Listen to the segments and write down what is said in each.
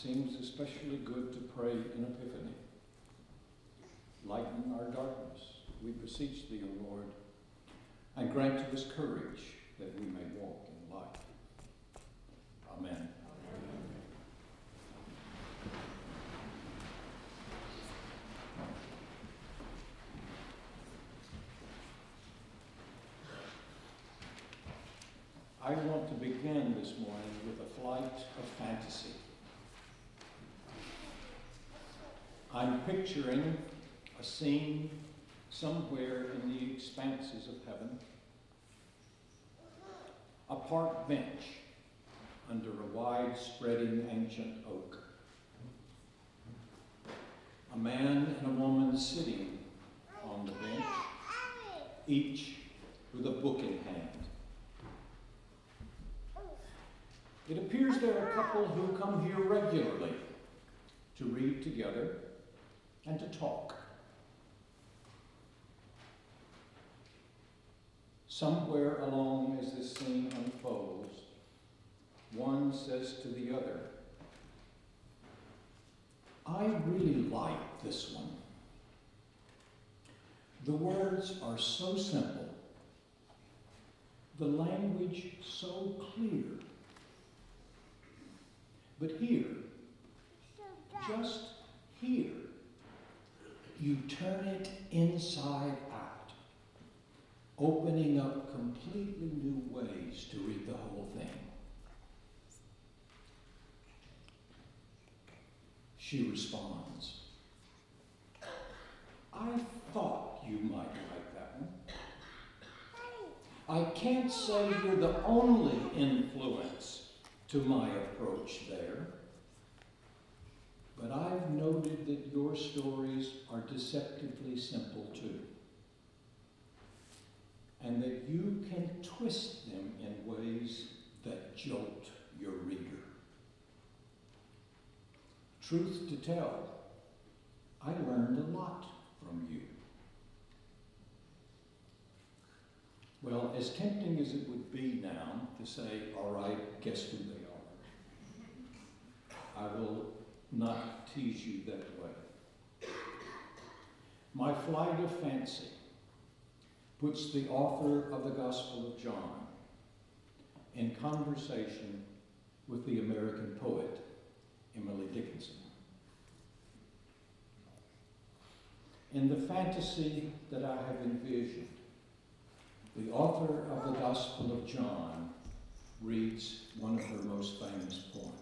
seems especially good to pray in Epiphany. Lighten our darkness, we beseech thee, O Lord, and grant to us courage that we may walk in light. Amen. I want to begin this morning with a flight of fantasy. I'm picturing a scene somewhere in the expanses of heaven, a park bench under a wide spreading ancient oak, a man and a woman sitting on the bench, each with a book in hand. It appears there are a couple who come here regularly to read together and to talk. Somewhere along as this scene unfolds, one says to the other, I really like this one. The words are so simple, the language so clear. But here, just here, you turn it inside out, opening up completely new ways to read the whole thing. She responds, I thought you might like that one. I can't say you're the only influence to my approach there. But I've noted that your stories are deceptively simple too. And that you can twist them in ways that jolt your reader. Truth to tell, I learned a lot from you. Well, as tempting as it would be now to say, all right, guess who they are? I will not tease you that way. My flight of fancy puts the author of the Gospel of John in conversation with the American poet Emily Dickinson. In the fantasy that I have envisioned, the author of the Gospel of John reads one of her most famous poems.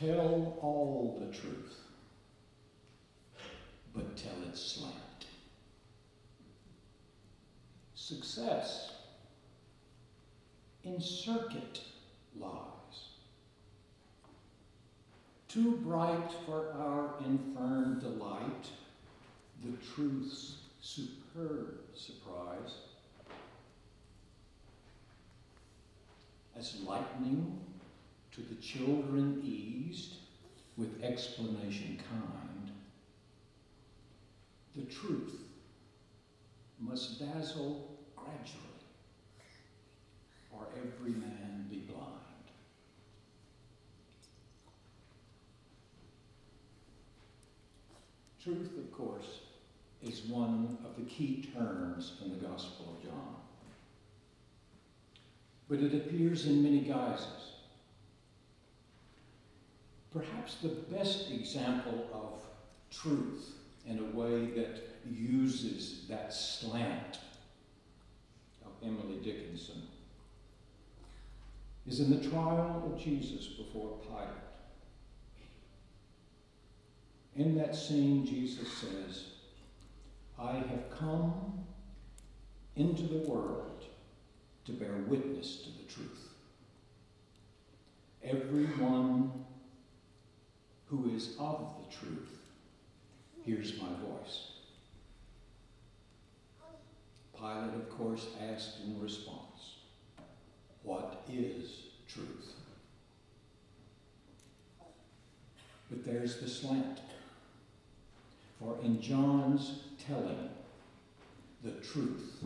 Tell all the truth, but tell it slant. Success in circuit lies. Too bright for our infirm delight, the truth's superb surprise. As lightning to the children eased with explanation kind, the truth must dazzle gradually, or every man be blind. Truth, of course, is one of the key terms in the Gospel of John. But it appears in many guises. Perhaps the best example of truth in a way that uses that slant of Emily Dickinson is in the trial of Jesus before Pilate. In that scene, Jesus says, I have come into the world to bear witness to the truth. Everyone who is of the truth hears my voice. Pilate, of course, asked in response, What is truth? But there's the slant. For in John's telling, the truth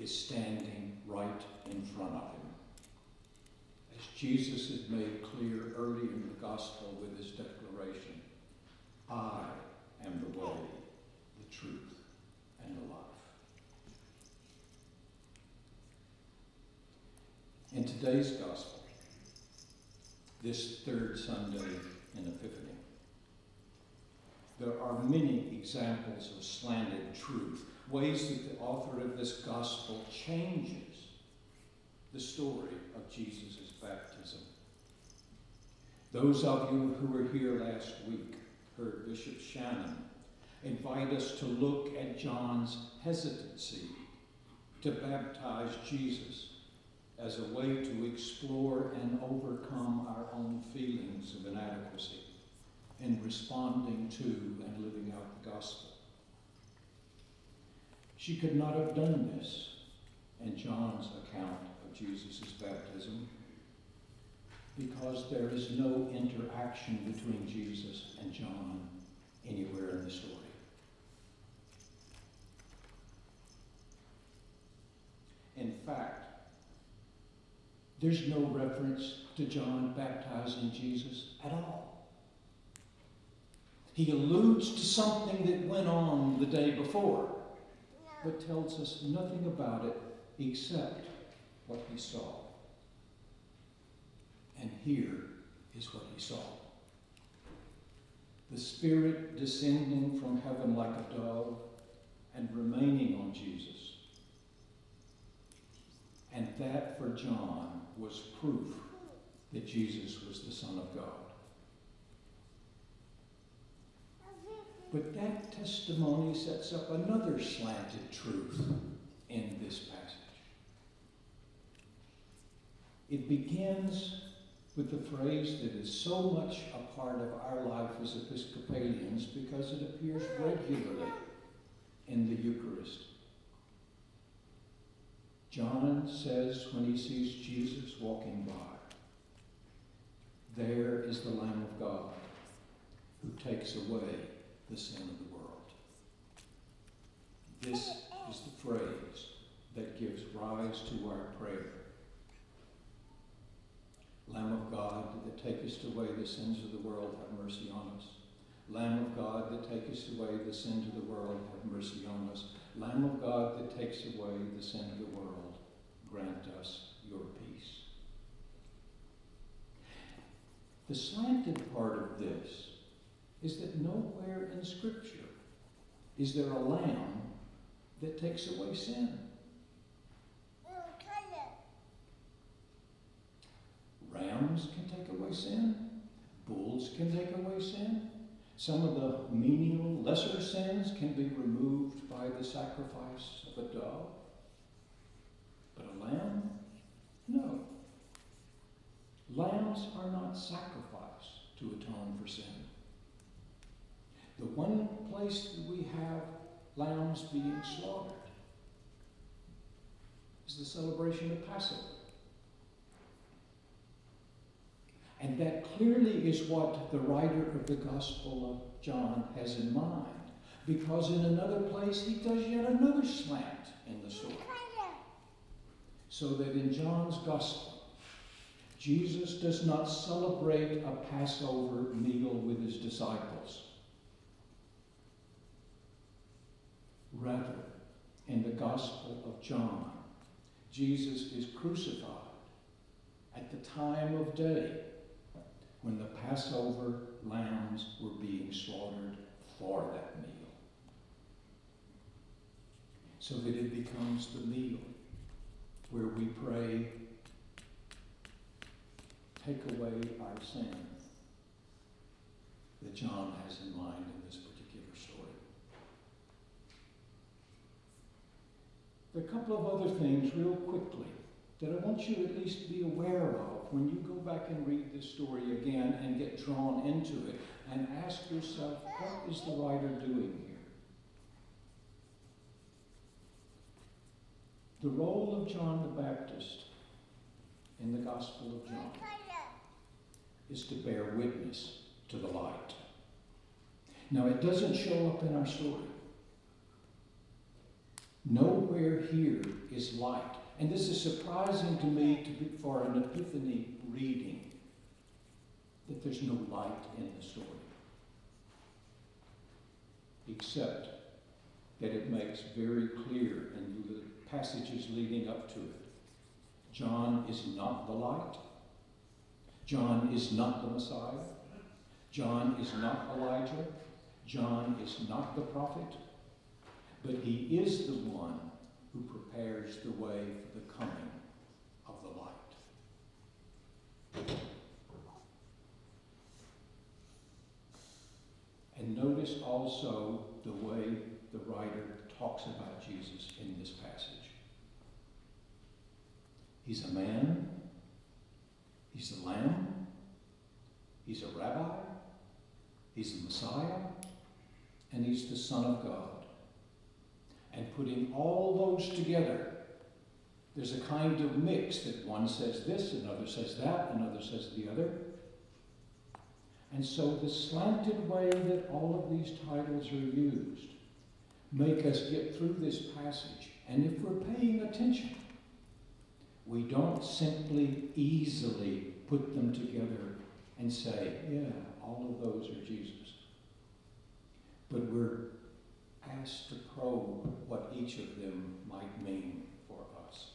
is standing right in front of him. As Jesus had made clear early in the gospel with his declaration I am the way, the truth, and the life. In today's gospel, this third Sunday in Epiphany, there are many examples of slanted truth, ways that the author of this gospel changes the story of Jesus' baptism. Those of you who were here last week heard Bishop Shannon invite us to look at John's hesitancy to baptize Jesus as a way to explore and overcome our own feelings of inadequacy in responding to and living out the gospel. She could not have done this in John's account Jesus' baptism because there is no interaction between Jesus and John anywhere in the story. In fact, there's no reference to John baptizing Jesus at all. He alludes to something that went on the day before, but tells us nothing about it except what he saw. And here is what he saw the Spirit descending from heaven like a dove and remaining on Jesus. And that for John was proof that Jesus was the Son of God. But that testimony sets up another slanted truth in this passage. It begins with the phrase that is so much a part of our life as Episcopalians because it appears regularly in the Eucharist. John says when he sees Jesus walking by, There is the Lamb of God who takes away the sin of the world. This is the phrase that gives rise to our prayer. Lamb of God that takest away the sins of the world, have mercy on us. Lamb of God that takest away the sins of the world, have mercy on us. Lamb of God that takes away the sin of the world, grant us your peace. The slanted part of this is that nowhere in Scripture is there a lamb that takes away sin. Rams can take away sin. Bulls can take away sin. Some of the menial, lesser sins can be removed by the sacrifice of a dove. But a lamb? No. Lambs are not sacrificed to atone for sin. The one place that we have lambs being slaughtered is the celebration of Passover. And that clearly is what the writer of the Gospel of John has in mind. Because in another place he does yet another slant in the story. So that in John's Gospel, Jesus does not celebrate a Passover meal with his disciples. Rather, in the Gospel of John, Jesus is crucified at the time of day when the Passover lambs were being slaughtered for that meal. So that it becomes the meal where we pray, take away our sin that John has in mind in this particular story. There are a couple of other things, real quickly, that I want you to at least to be aware of when you go back and read this story again and get drawn into it and ask yourself, what is the writer doing here? The role of John the Baptist in the Gospel of John is to bear witness to the light. Now, it doesn't show up in our story. Nowhere here is light and this is surprising to me to be, for an Epiphany reading, that there's no light in the story. Except that it makes very clear in the passages leading up to it. John is not the light. John is not the Messiah. John is not Elijah. John is not the prophet. But he is the one who prepares the way for the coming of the light. And notice also the way the writer talks about Jesus in this passage. He's a man, he's the Lamb, he's a rabbi, he's the Messiah, and he's the Son of God. And putting all those together, there's a kind of mix that one says this, another says that, another says the other. And so the slanted way that all of these titles are used make us get through this passage. And if we're paying attention, we don't simply easily put them together and say, yeah, all of those are Jesus. But we're asked to probe what each of them might mean for us.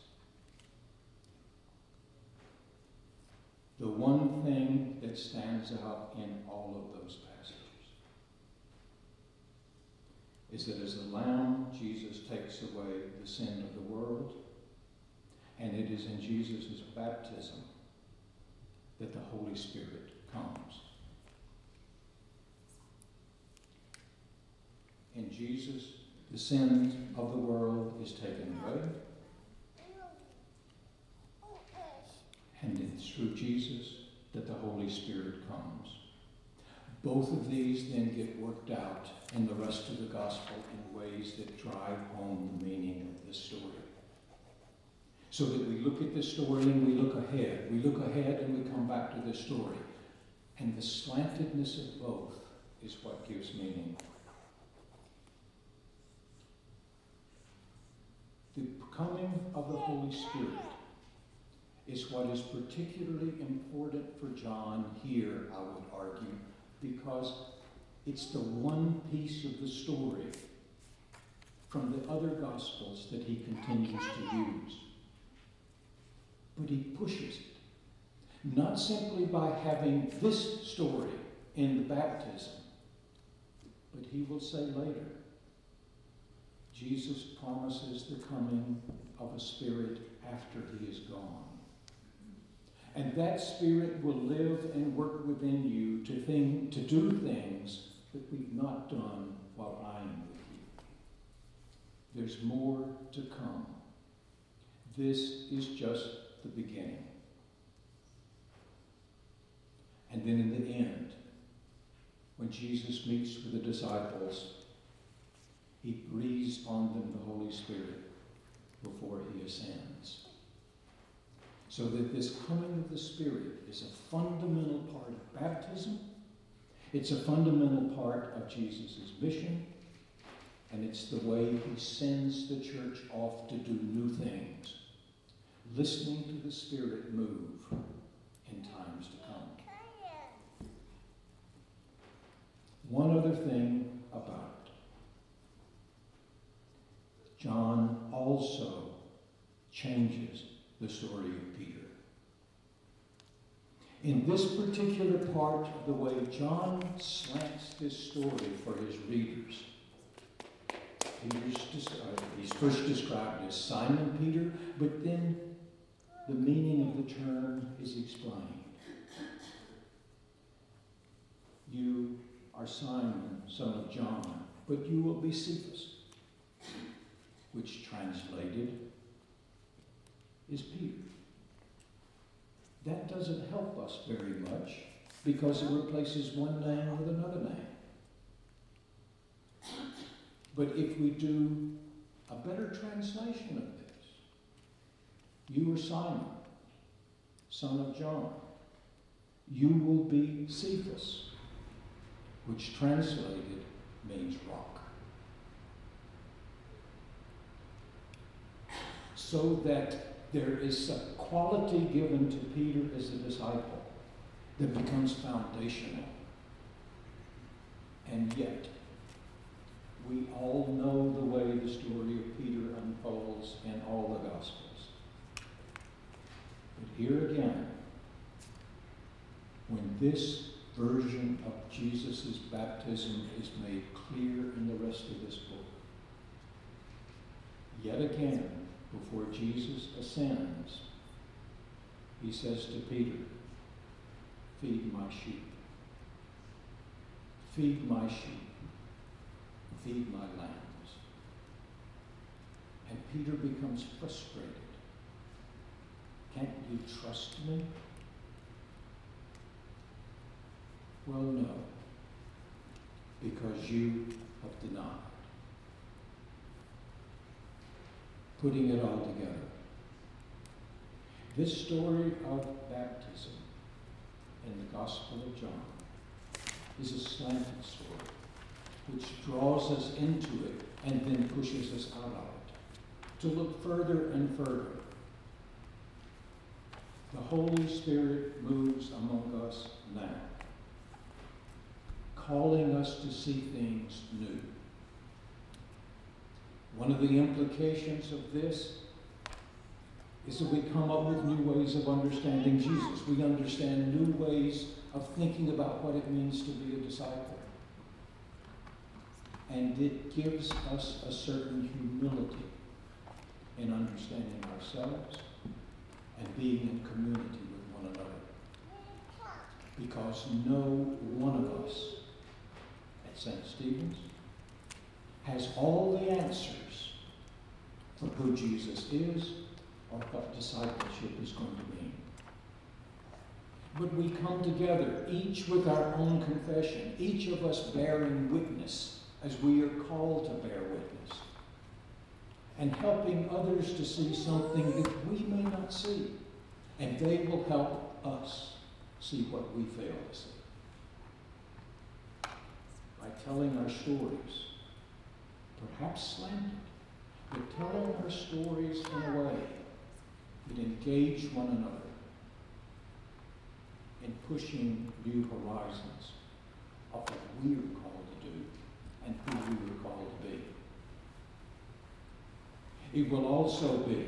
The one thing that stands out in all of those passages is that as the Lamb, Jesus takes away the sin of the world, and it is in Jesus' baptism that the Holy Spirit comes. In Jesus, the sin of the world is taken away. And it's through Jesus that the Holy Spirit comes. Both of these then get worked out in the rest of the gospel in ways that drive home the meaning of the story. So that we look at the story and we look ahead. We look ahead and we come back to the story. And the slantedness of both is what gives meaning. The coming of the Holy Spirit is what is particularly important for John here, I would argue, because it's the one piece of the story from the other Gospels that he continues to use. But he pushes it. Not simply by having this story in the baptism, but he will say later Jesus promises the coming of a spirit after he is gone. And that spirit will live and work within you to, to do things that we've not done while I am with you. There's more to come. This is just the beginning. And then in the end, when Jesus meets with the disciples, he breathes on them the Holy Spirit before he ascends. So that this coming of the Spirit is a fundamental part of baptism it's a fundamental part of Jesus' mission, and it's the way he sends the church off to do new things, listening to the Spirit move in times to come. One other thing about it John also changes the story of Peter in this particular part of the way John slants this story for his readers. Peter's, uh, he's first described as Simon Peter, but then the meaning of the term is explained. You are Simon, son of John, but you will be Cephas, which translated is Peter. That doesn't help us very much because it replaces one name with another name. But if we do a better translation of this, you are Simon, son of John. You will be Cephas, which translated means rock. So that there is a quality given to Peter as a disciple that becomes foundational. And yet, we all know the way the story of Peter unfolds in all the Gospels. But here again, when this version of Jesus' baptism is made clear in the rest of this book, yet again, before Jesus ascends, he says to Peter, Feed my sheep. Feed my sheep. Feed my lambs. And Peter becomes frustrated. Can't you trust me? Well, no, because you have denied. Putting it all together. This story of baptism in the Gospel of John is a slanted story which draws us into it and then pushes us out of it to look further and further. The Holy Spirit moves among us now, calling us to see things new. One of the implications of this is that we come up with new ways of understanding Jesus. We understand new ways of thinking about what it means to be a disciple. And it gives us a certain humility in understanding ourselves and being in community with one another. Because no one of us at St. Stephen's has all the answers for who Jesus is or what discipleship is going to mean. But we come together, each with our own confession, each of us bearing witness as we are called to bear witness, and helping others to see something that we may not see, and they will help us see what we fail to see. By telling our stories, perhaps slanted, but telling our stories in a way that engage one another in pushing new horizons of what we are called to do and who we are called to be. It will also be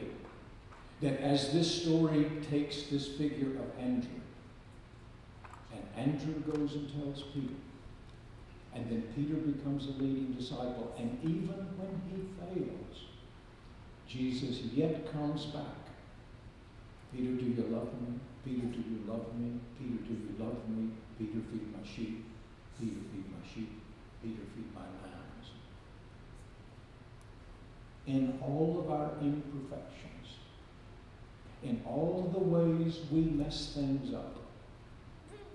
that as this story takes this figure of Andrew, and Andrew goes and tells Peter, and then Peter becomes a leading disciple, and even when he fails, Jesus yet comes back Peter, do you love me? Peter, do you love me? Peter, do you love me? Peter, feed my sheep. Peter, feed my sheep. Peter, feed my lambs. In all of our imperfections, in all of the ways we mess things up,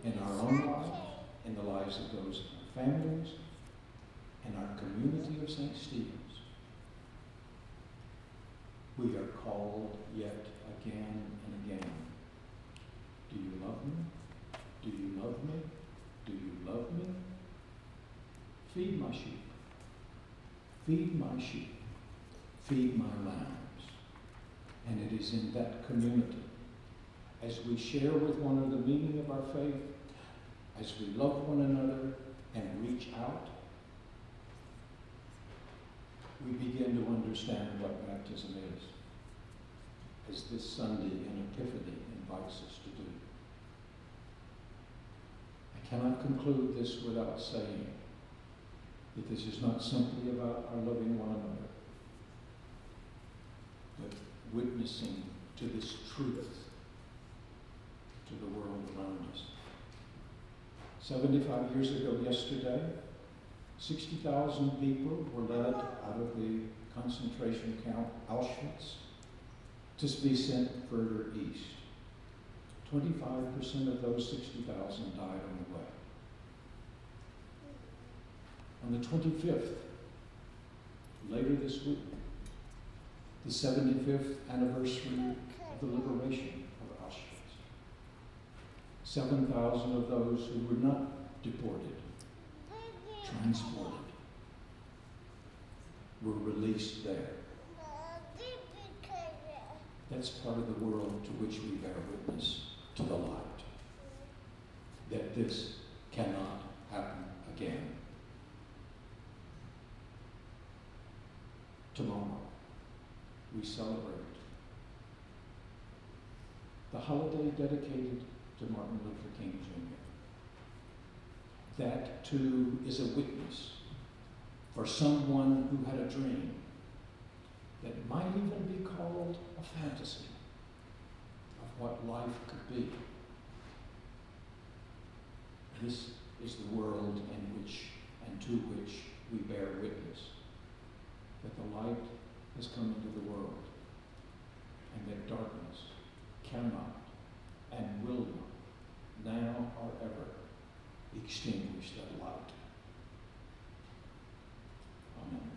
in our own lives, in the lives of those families, and our community of St. Stephen's, we are called yet again and again. Do you love me? Do you love me? Do you love me? Feed my sheep. Feed my sheep. Feed my lambs. And it is in that community, as we share with one another the meaning of our faith, as we love one another and reach out, we begin to understand what baptism is as this Sunday in Epiphany invites us to do. I cannot conclude this without saying that this is not simply about our loving one another, but witnessing to this truth to the world around us. 75 years ago yesterday, 60,000 people were led out of the concentration camp Auschwitz to be sent further east. 25% of those 60,000 died on the way. On the 25th, later this week, the 75th anniversary of the liberation. 7,000 of those who were not deported, transported, were released there. That's part of the world to which we bear witness to the light. That this cannot happen again. Tomorrow, we celebrate the holiday dedicated to Martin Luther King Jr. That too is a witness for someone who had a dream that might even be called a fantasy of what life could be. This is the world in which and to which we bear witness that the light has come into the world and that darkness cannot and will not, now or ever, extinguish that light. Amen.